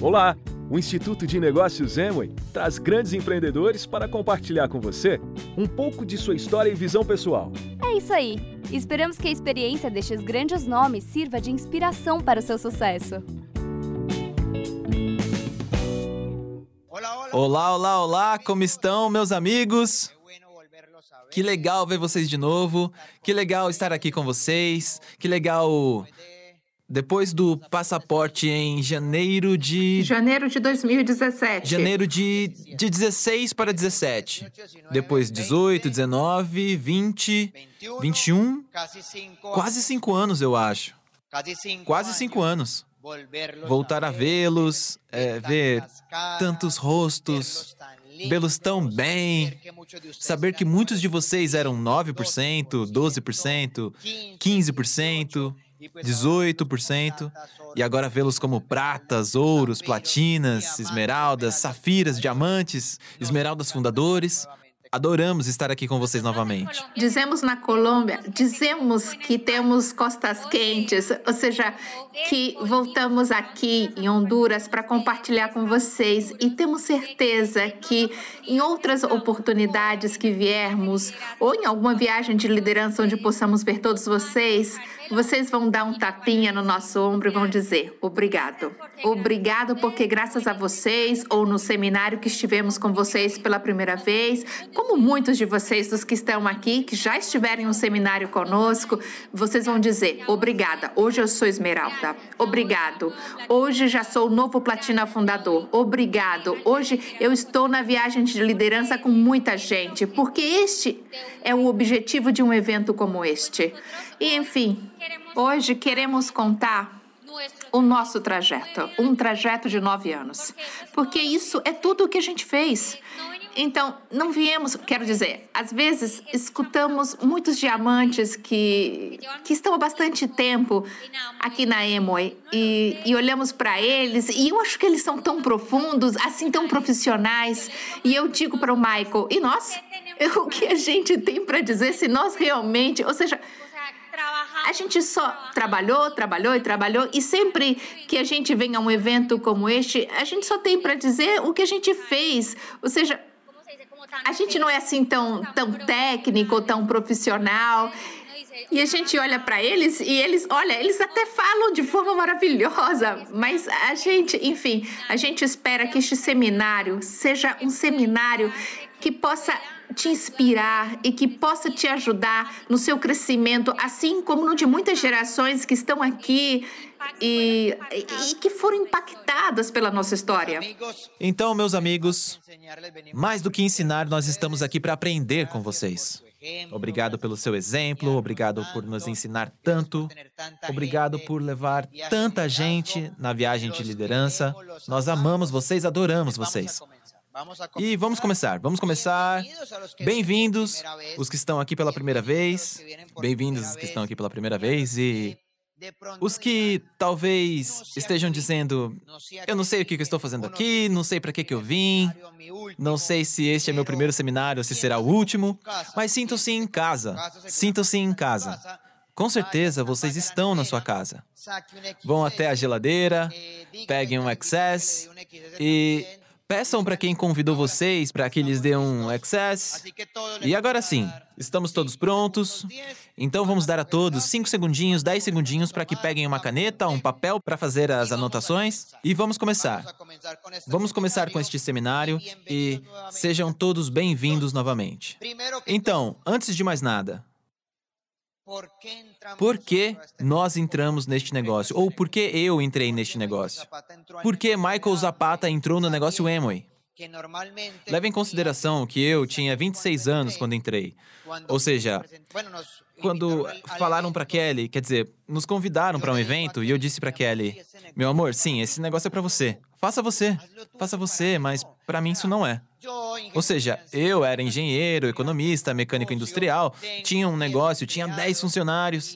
Olá! O Instituto de Negócios Emway traz grandes empreendedores para compartilhar com você um pouco de sua história e visão pessoal. É isso aí! Esperamos que a experiência destes grandes nomes sirva de inspiração para o seu sucesso. Olá, olá, olá! Como estão, meus amigos? Que legal ver vocês de novo. Que legal estar aqui com vocês. Que legal depois do passaporte em janeiro de. Janeiro de 2017. Janeiro de, de 16 para 17. Depois 18, 19, 20, 21. Quase cinco anos, eu acho. Quase cinco anos. Voltar a vê-los, é, ver tantos rostos, vê-los tão bem, saber que muitos de vocês eram 9%, 12%, 15%. 18%, e agora vê-los como pratas, ouros, platinas, esmeraldas, safiras, diamantes, esmeraldas fundadores. Adoramos estar aqui com vocês novamente. Dizemos na Colômbia, dizemos que temos costas quentes, ou seja, que voltamos aqui em Honduras para compartilhar com vocês e temos certeza que em outras oportunidades que viermos ou em alguma viagem de liderança onde possamos ver todos vocês, vocês vão dar um tapinha no nosso ombro e vão dizer obrigado. Obrigado porque graças a vocês ou no seminário que estivemos com vocês pela primeira vez, como muitos de vocês dos que estão aqui, que já estiveram em um seminário conosco, vocês vão dizer obrigada. Hoje eu sou Esmeralda. Obrigado. Hoje já sou o novo Platina Fundador. Obrigado. Hoje eu estou na viagem de liderança com muita gente, porque este é o objetivo de um evento como este. E enfim, hoje queremos contar o nosso trajeto, um trajeto de nove anos, porque isso é tudo o que a gente fez. Então, não viemos, quero dizer, às vezes escutamos muitos diamantes que, que estão há bastante tempo aqui na Emoy e, e olhamos para eles e eu acho que eles são tão profundos, assim, tão profissionais. E eu digo para o Michael, e nós? O que a gente tem para dizer se nós realmente, ou seja, a gente só trabalhou, trabalhou e trabalhou, e sempre que a gente vem a um evento como este, a gente só tem para dizer o que a gente fez. Ou seja, a gente não é assim tão, tão técnico, tão profissional. E a gente olha para eles e eles, olha, eles até falam de forma maravilhosa, mas a gente, enfim, a gente espera que este seminário seja um seminário que possa te inspirar e que possa te ajudar no seu crescimento, assim como no de muitas gerações que estão aqui e, e, que foram impactadas pela nossa história. Então, meus amigos, mais do que ensinar, nós estamos aqui para aprender com vocês. Obrigado pelo seu exemplo, obrigado por nos ensinar tanto, obrigado por levar tanta gente na viagem de liderança. Nós amamos vocês, adoramos vocês. E vamos começar, vamos começar. Bem-vindos os que estão aqui pela primeira vez. Bem-vindos os que estão aqui pela primeira vez e os que talvez estejam dizendo: Eu não sei o que eu estou fazendo aqui, não sei para que, que eu vim, não sei se este é meu primeiro seminário ou se será o último, mas sintam-se em casa. Sintam-se em casa. Com certeza vocês estão na sua casa. Vão até a geladeira, peguem um Access e Peçam para quem convidou vocês para que lhes dê um access. E agora sim, estamos todos prontos. Então vamos dar a todos 5 segundinhos, 10 segundinhos para que peguem uma caneta, um papel para fazer as anotações e vamos começar. Vamos começar com este seminário e sejam todos bem-vindos novamente. Então, antes de mais nada, por que nós entramos neste negócio? Ou por que eu entrei neste negócio? Por que Michael Zapata entrou no negócio Amway? Leve em consideração que eu tinha 26 anos quando entrei. Ou seja, quando falaram para Kelly, quer dizer, nos convidaram para um evento e eu disse para Kelly: "Meu amor, sim, esse negócio é para você. Faça você. Faça você, mas para mim isso não é." Ou seja, eu era engenheiro, economista, mecânico industrial, tinha um negócio, tinha 10 funcionários.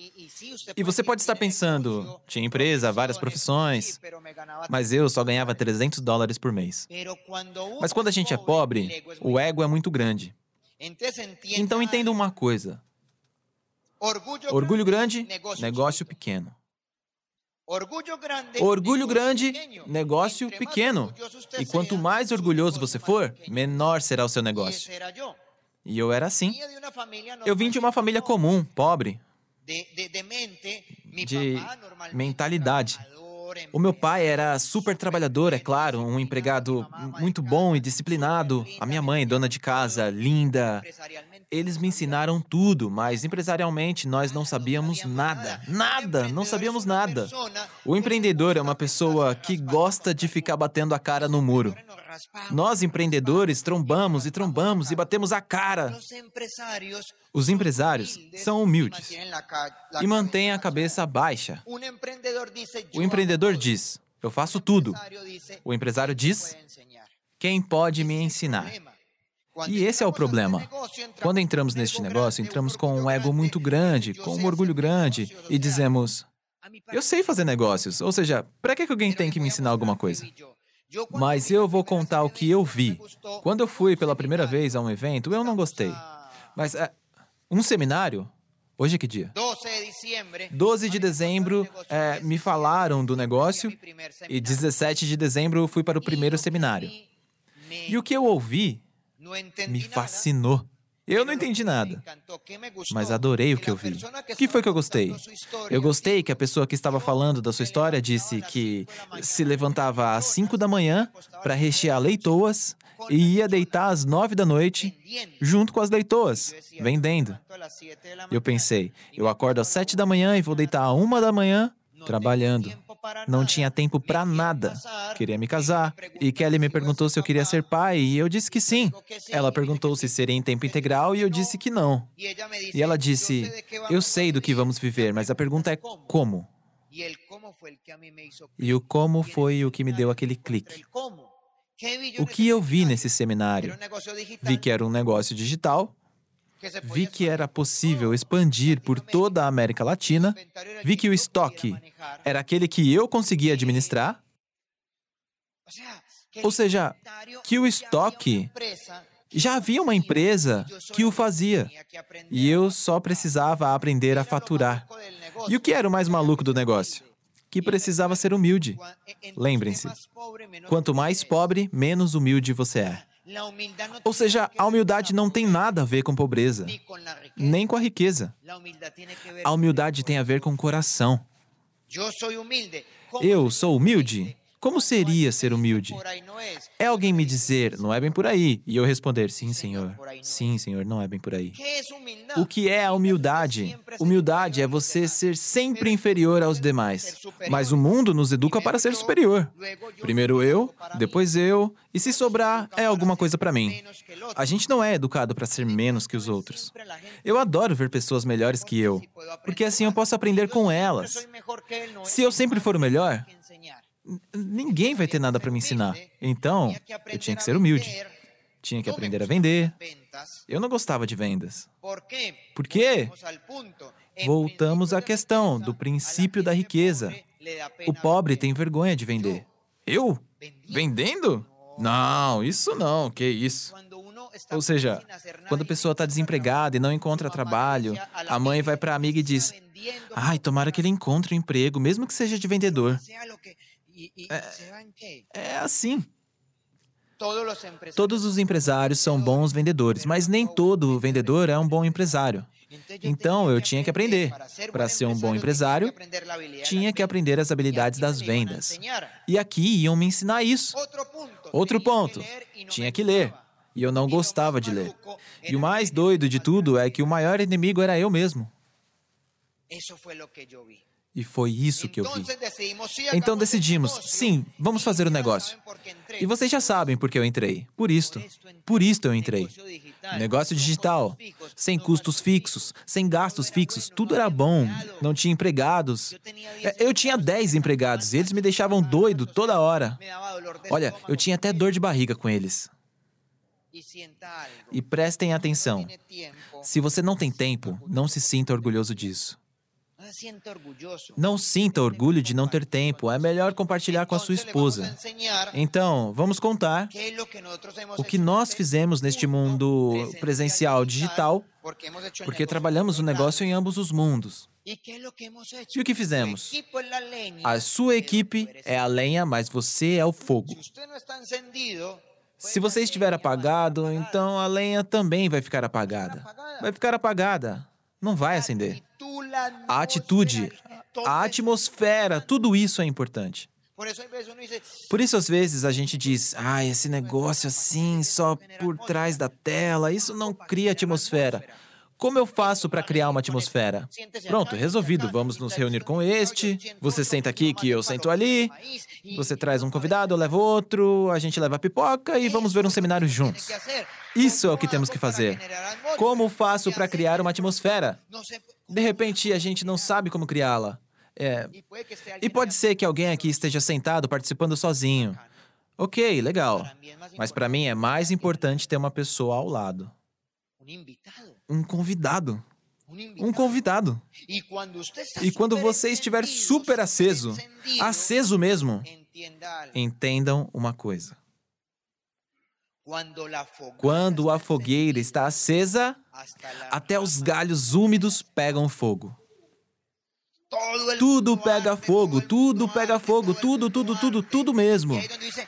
E você pode estar pensando, tinha empresa, várias profissões, mas eu só ganhava 300 dólares por mês. Mas quando a gente é pobre, o ego é muito grande. Então entenda uma coisa: orgulho grande, negócio pequeno. Orgulho grande, negócio pequeno. E quanto mais orgulhoso você for, menor será o seu negócio. E eu era assim. Eu vim de uma família comum, pobre, de mentalidade. O meu pai era super trabalhador, é claro, um empregado muito bom e disciplinado. A minha mãe, dona de casa, linda. Eles me ensinaram tudo, mas empresarialmente nós não sabíamos nada. Nada! Não sabíamos nada. O empreendedor é uma pessoa que gosta de ficar batendo a cara no muro. Nós, empreendedores, trombamos e trombamos e batemos a cara. Os empresários são humildes e mantêm a cabeça baixa. O empreendedor diz: Eu faço tudo. O empresário diz: Quem pode me ensinar? E esse é o problema. Quando entramos neste negócio, entramos com um ego muito grande, com um orgulho grande e dizemos: Eu sei fazer negócios, ou seja, para que alguém tem que me ensinar alguma coisa? Mas eu vou contar o que eu vi. Quando eu fui pela primeira vez a um evento, eu não gostei. Mas é, um seminário? Hoje é que dia? 12 de dezembro, é, me falaram do negócio e 17 de dezembro eu fui para o primeiro seminário. E o que eu ouvi me fascinou. Eu não entendi nada, mas adorei o que eu vi. O que foi que eu gostei? Eu gostei que a pessoa que estava falando da sua história disse que se levantava às 5 da manhã para rechear leitoas e ia deitar às 9 da noite junto com as leitoas, vendendo. Eu pensei, eu acordo às 7 da manhã e vou deitar às 1 da manhã trabalhando. Não tinha tempo para nada. Queria me casar. E Kelly me perguntou se eu queria ser pai e eu disse que sim. Ela perguntou se seria em tempo integral e eu disse que não. E ela disse: Eu sei do que vamos viver, mas a pergunta é como. E o como foi o que me deu aquele clique. O que eu vi nesse seminário? Vi que era um negócio digital Vi que era possível expandir por toda a América Latina. Vi que o estoque era aquele que eu conseguia administrar. Ou seja, que o estoque já havia uma empresa que o fazia e eu só precisava aprender a faturar. E o que era o mais maluco do negócio? Que precisava ser humilde. Lembrem-se: quanto mais pobre, menos humilde você é. Ou seja, a humildade não tem nada a ver com pobreza, nem com a riqueza. A humildade tem a ver com o coração. Eu sou humilde como seria ser humilde? É alguém me dizer, não é bem por aí, e eu responder, sim, senhor. Sim, senhor, não é bem por aí. O que é a humildade? Humildade é você ser sempre inferior aos demais. Mas o mundo nos educa para ser superior. Primeiro eu, depois eu, e se sobrar, é alguma coisa para mim. A gente não é educado para ser menos que os outros. Eu adoro ver pessoas melhores que eu, porque assim eu posso aprender com elas. Se eu sempre for o melhor, ninguém vai ter nada para me ensinar. Então, eu tinha que ser humilde. Tinha que aprender a vender. Eu não gostava de vendas. Por quê? Voltamos à questão do princípio da riqueza. O pobre tem vergonha de vender. Eu? Vendendo? Não, isso não, que isso. Ou seja, quando a pessoa está desempregada e não encontra trabalho, a mãe vai para a amiga e diz: Ai, tomara que ele encontre um emprego, mesmo que seja de vendedor. É, é assim. Todos os empresários são bons vendedores, mas nem todo vendedor é um bom empresário. Então eu tinha que aprender. Para ser um bom empresário, tinha que aprender as habilidades das vendas. E aqui iam me ensinar isso. Outro ponto: tinha que ler. E eu não gostava de ler. E o mais doido de tudo é que o maior inimigo era eu mesmo. E foi isso que eu vi. Então decidimos, sim, vamos fazer o negócio. E vocês já sabem por que eu entrei. Por isto. Por isto eu entrei. Negócio digital, sem custos fixos, sem gastos fixos, tudo era bom. Não tinha empregados. É, eu tinha 10 empregados e eles me deixavam doido toda hora. Olha, eu tinha até dor de barriga com eles. E prestem atenção: se você não tem tempo, não se sinta orgulhoso disso. Não sinta orgulho de não ter tempo, é melhor compartilhar com a sua esposa. Então, vamos contar o que nós fizemos neste mundo presencial digital, porque trabalhamos o negócio em ambos os mundos. E o que fizemos? A sua equipe é a lenha, mas você é o fogo. Se você estiver apagado, então a lenha também vai ficar apagada. Vai ficar apagada. Não vai acender. A atitude, a atmosfera, tudo isso é importante. Por isso, às vezes, a gente diz: ah, esse negócio assim, só por trás da tela, isso não cria atmosfera. Como eu faço para criar uma atmosfera? Pronto, resolvido. Vamos nos reunir com este. Você senta aqui que eu sento ali. Você traz um convidado, eu levo outro. A gente leva a pipoca e vamos ver um seminário juntos. Isso é o que temos que fazer. Como faço para criar uma atmosfera? De repente a gente não sabe como criá-la. É. E pode ser que alguém aqui esteja sentado participando sozinho. Ok, legal. Mas para mim é mais importante ter uma pessoa ao lado. Um convidado. Um convidado. E quando você estiver super aceso, aceso mesmo, entendam uma coisa. Quando a fogueira está acesa, até os galhos úmidos pegam fogo. Tudo pega fogo, tudo pega fogo, tudo, tudo, tudo, tudo mesmo.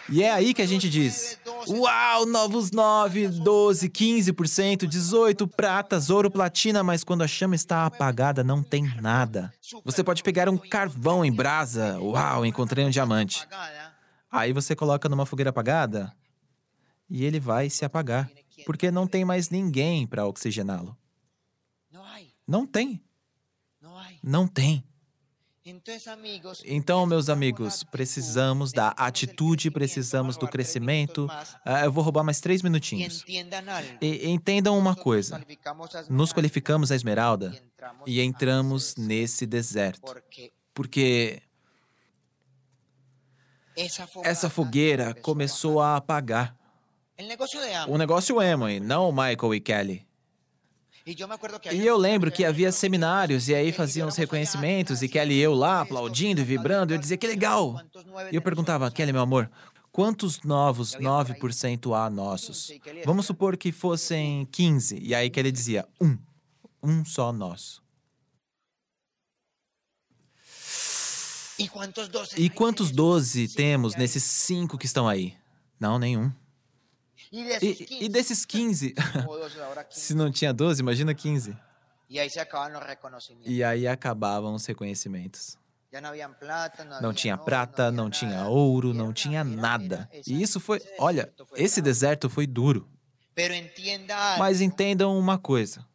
E é aí que a gente diz: Uau, novos 9, 12, 15%, 18 pratas, ouro, platina, mas quando a chama está apagada não tem nada. Você pode pegar um carvão em brasa. Uau, encontrei um diamante. Aí você coloca numa fogueira apagada e ele vai se apagar, porque não tem mais ninguém para oxigená-lo. Não tem. Não tem. Então, meus amigos, precisamos da atitude, precisamos do crescimento. Uh, eu vou roubar mais três minutinhos. E, entendam uma coisa: nos qualificamos a esmeralda e entramos nesse deserto. Porque essa fogueira começou a apagar. O negócio Emily, não Michael e Kelly. E eu lembro que havia seminários e aí faziam os reconhecimentos e Kelly e eu lá aplaudindo e vibrando. Eu dizia que legal. E eu perguntava, Kelly, meu amor, quantos novos 9% há nossos? Vamos supor que fossem 15. E aí Kelly dizia, um. Um só nosso. E quantos 12 temos nesses cinco que estão aí? Não, nenhum. E, e desses 15, se não tinha 12, imagina 15. E aí acabavam os reconhecimentos. Não tinha prata, não tinha ouro, não tinha nada. E isso foi, olha, esse deserto foi duro. Mas entendam uma coisa: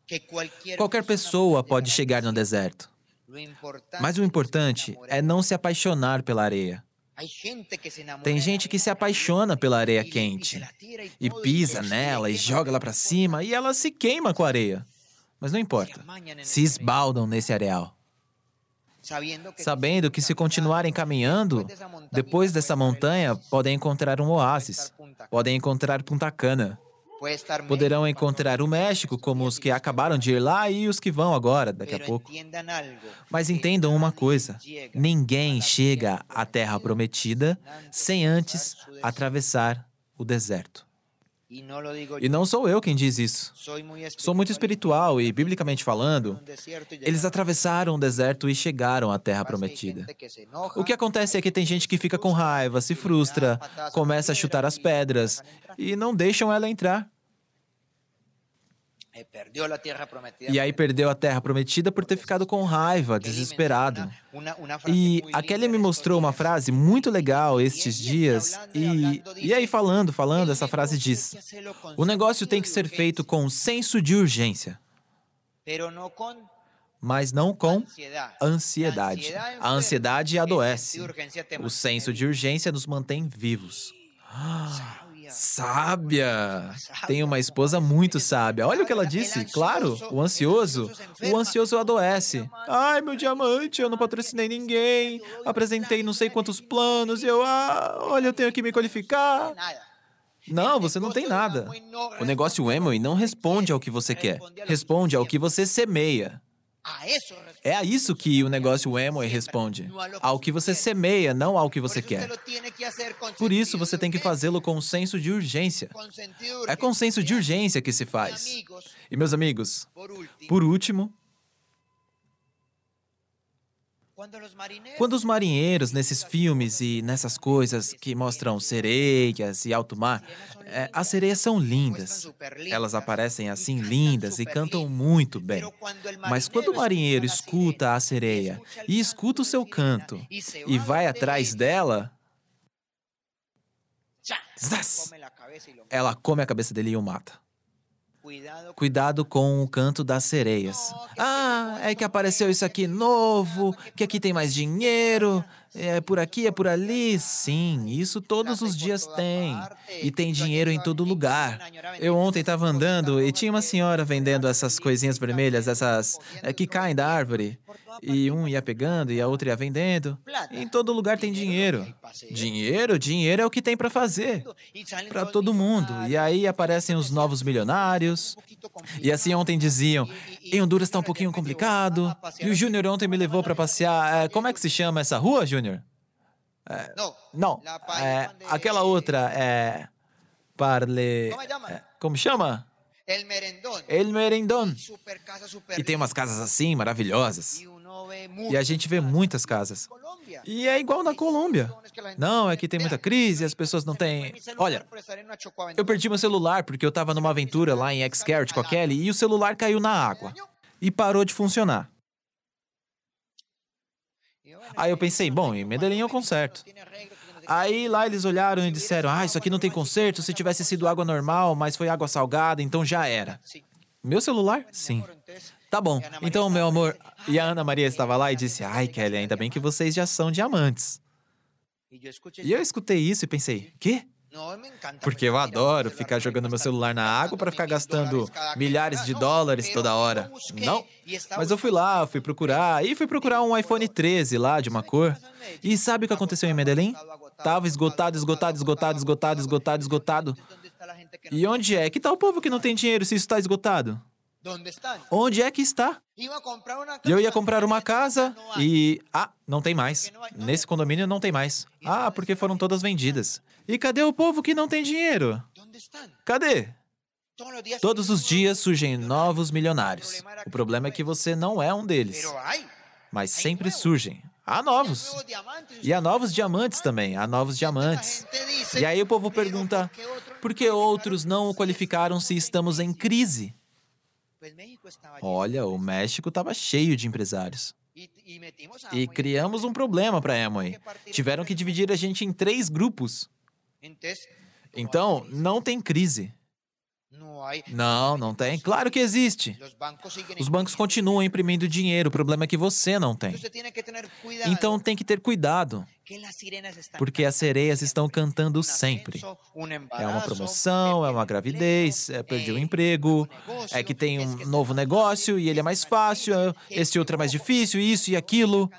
qualquer pessoa pode chegar no deserto. Mas o importante é não se apaixonar pela areia. Tem gente que se apaixona pela areia quente e pisa nela e joga ela para cima e ela se queima com a areia. Mas não importa, se esbaldam nesse areal. Sabendo que se continuarem caminhando, depois dessa montanha podem encontrar um oásis, podem encontrar Punta Cana, Poderão encontrar o México, como os que acabaram de ir lá e os que vão agora, daqui a pouco. Mas entendam uma coisa: ninguém chega à Terra Prometida sem antes atravessar o deserto. E não sou eu quem diz isso. Sou muito espiritual e, biblicamente falando, eles atravessaram o deserto e chegaram à terra prometida. O que acontece é que tem gente que fica com raiva, se frustra, começa a chutar as pedras e não deixam ela entrar. E aí perdeu a terra prometida por ter ficado com raiva, desesperado. E a Kelly me mostrou uma frase muito legal estes dias. E, e aí, falando, falando, essa frase diz: O negócio tem que ser feito com senso de urgência. Mas não com ansiedade. A ansiedade adoece. O senso de urgência nos mantém vivos. Ah. Sábia! Tem uma esposa muito sábia. Olha o que ela disse. Claro, o ansioso. O ansioso adoece. Ai, meu diamante, eu não patrocinei ninguém. Apresentei não sei quantos planos e eu, ah, olha, eu tenho que me qualificar. Não, você não tem nada. O negócio Emily não responde ao que você quer. Responde ao que você semeia. É a isso que o negócio Amway responde. Ao que você semeia, não ao que você quer. Por isso, você tem que fazê-lo com um senso de urgência. É com senso de urgência que se faz. E, meus amigos, por último, Quando os marinheiros, nesses filmes e nessas coisas que mostram sereias e alto mar, é, as sereias são lindas. Elas aparecem assim lindas e cantam muito bem. Mas quando o marinheiro escuta a sereia e escuta o seu canto e vai atrás dela, zaz, ela come a cabeça dele e o mata. Cuidado com o canto das sereias. Ah, é que apareceu isso aqui novo, que aqui tem mais dinheiro, é por aqui, é por ali. Sim, isso todos os dias tem. E tem dinheiro em todo lugar. Eu ontem estava andando e tinha uma senhora vendendo essas coisinhas vermelhas, essas é, que caem da árvore. E um ia pegando e a outra ia vendendo. Em todo lugar tem dinheiro. Dinheiro, dinheiro é o que tem para fazer. Para todo mundo. E aí aparecem os novos milionários. E assim ontem diziam: em Honduras está um pouquinho complicado. E o Júnior ontem me levou para passear. É, como é que se chama essa rua, Júnior? É, não, é, aquela outra é. Parle. É, como chama? El Merendón. El Merendón. E tem umas casas assim maravilhosas. E a gente vê muitas casas. E é igual na Colômbia. Não, é que tem muita crise, as pessoas não têm. Olha, eu perdi meu celular porque eu estava numa aventura lá em Xcaret com a Kelly e o celular caiu na água e parou de funcionar. Aí eu pensei, bom, em Medellín eu conserto. Aí lá eles olharam e disseram: Ah, isso aqui não tem conserto. Se tivesse sido água normal, mas foi água salgada, então já era. Meu celular? Sim. Tá bom. Então, meu amor. E a Ana Maria estava lá e disse: Ai, Kelly, ainda bem que vocês já são diamantes. E eu escutei isso e pensei: Quê? Porque eu adoro ficar jogando meu celular na água para ficar gastando milhares de dólares toda hora. Não. Mas eu fui lá, fui procurar, e fui procurar um iPhone 13 lá, de uma cor. E sabe o que aconteceu em Medellín? Tava esgotado, esgotado, esgotado, esgotado, esgotado, esgotado. E onde é que tá o povo que não tem dinheiro se isso está esgotado? Onde é que está? Eu ia comprar uma casa e. Ah, não tem mais. Nesse condomínio não tem mais. Ah, porque foram todas vendidas. E cadê o povo que não tem dinheiro? Cadê? Todos os dias surgem novos milionários. O problema é que você não é um deles. Mas sempre surgem. Há novos. E há novos diamantes também. Há novos diamantes. E aí o povo pergunta: por que outros não o qualificaram se estamos em crise? Olha, o México estava cheio de empresários. E criamos um problema para a Amway. Tiveram que dividir a gente em três grupos. Então, não tem crise. Não, não tem. Claro que existe. Os bancos continuam imprimindo dinheiro, o problema é que você não tem. Então tem que ter cuidado, porque as sereias estão cantando sempre. É uma promoção, é uma gravidez, é perder o emprego, é que tem um novo negócio e ele é mais fácil, esse outro é mais difícil, isso e aquilo.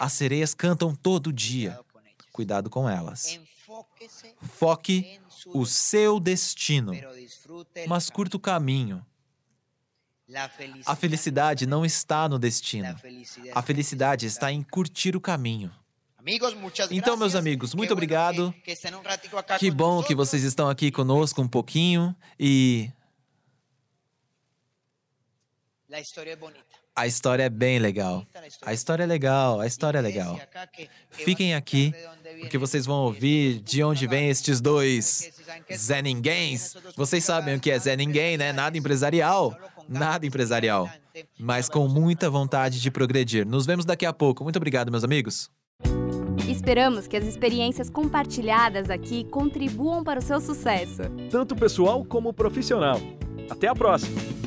As sereias cantam todo dia. Cuidado com elas. Foque o seu destino, mas curta o caminho. A felicidade não está no destino. A felicidade está em curtir o caminho. Então, meus amigos, muito obrigado. Que bom que vocês estão aqui conosco um pouquinho e. A história é bem legal. A história é legal, a história é legal. Fiquem aqui, porque vocês vão ouvir de onde vêm estes dois Zé Ninguéms. Vocês sabem o que é Zé Ninguém, né? Nada empresarial. Nada empresarial. Mas com muita vontade de progredir. Nos vemos daqui a pouco. Muito obrigado, meus amigos. Esperamos que as experiências compartilhadas aqui contribuam para o seu sucesso, tanto pessoal como profissional. Até a próxima!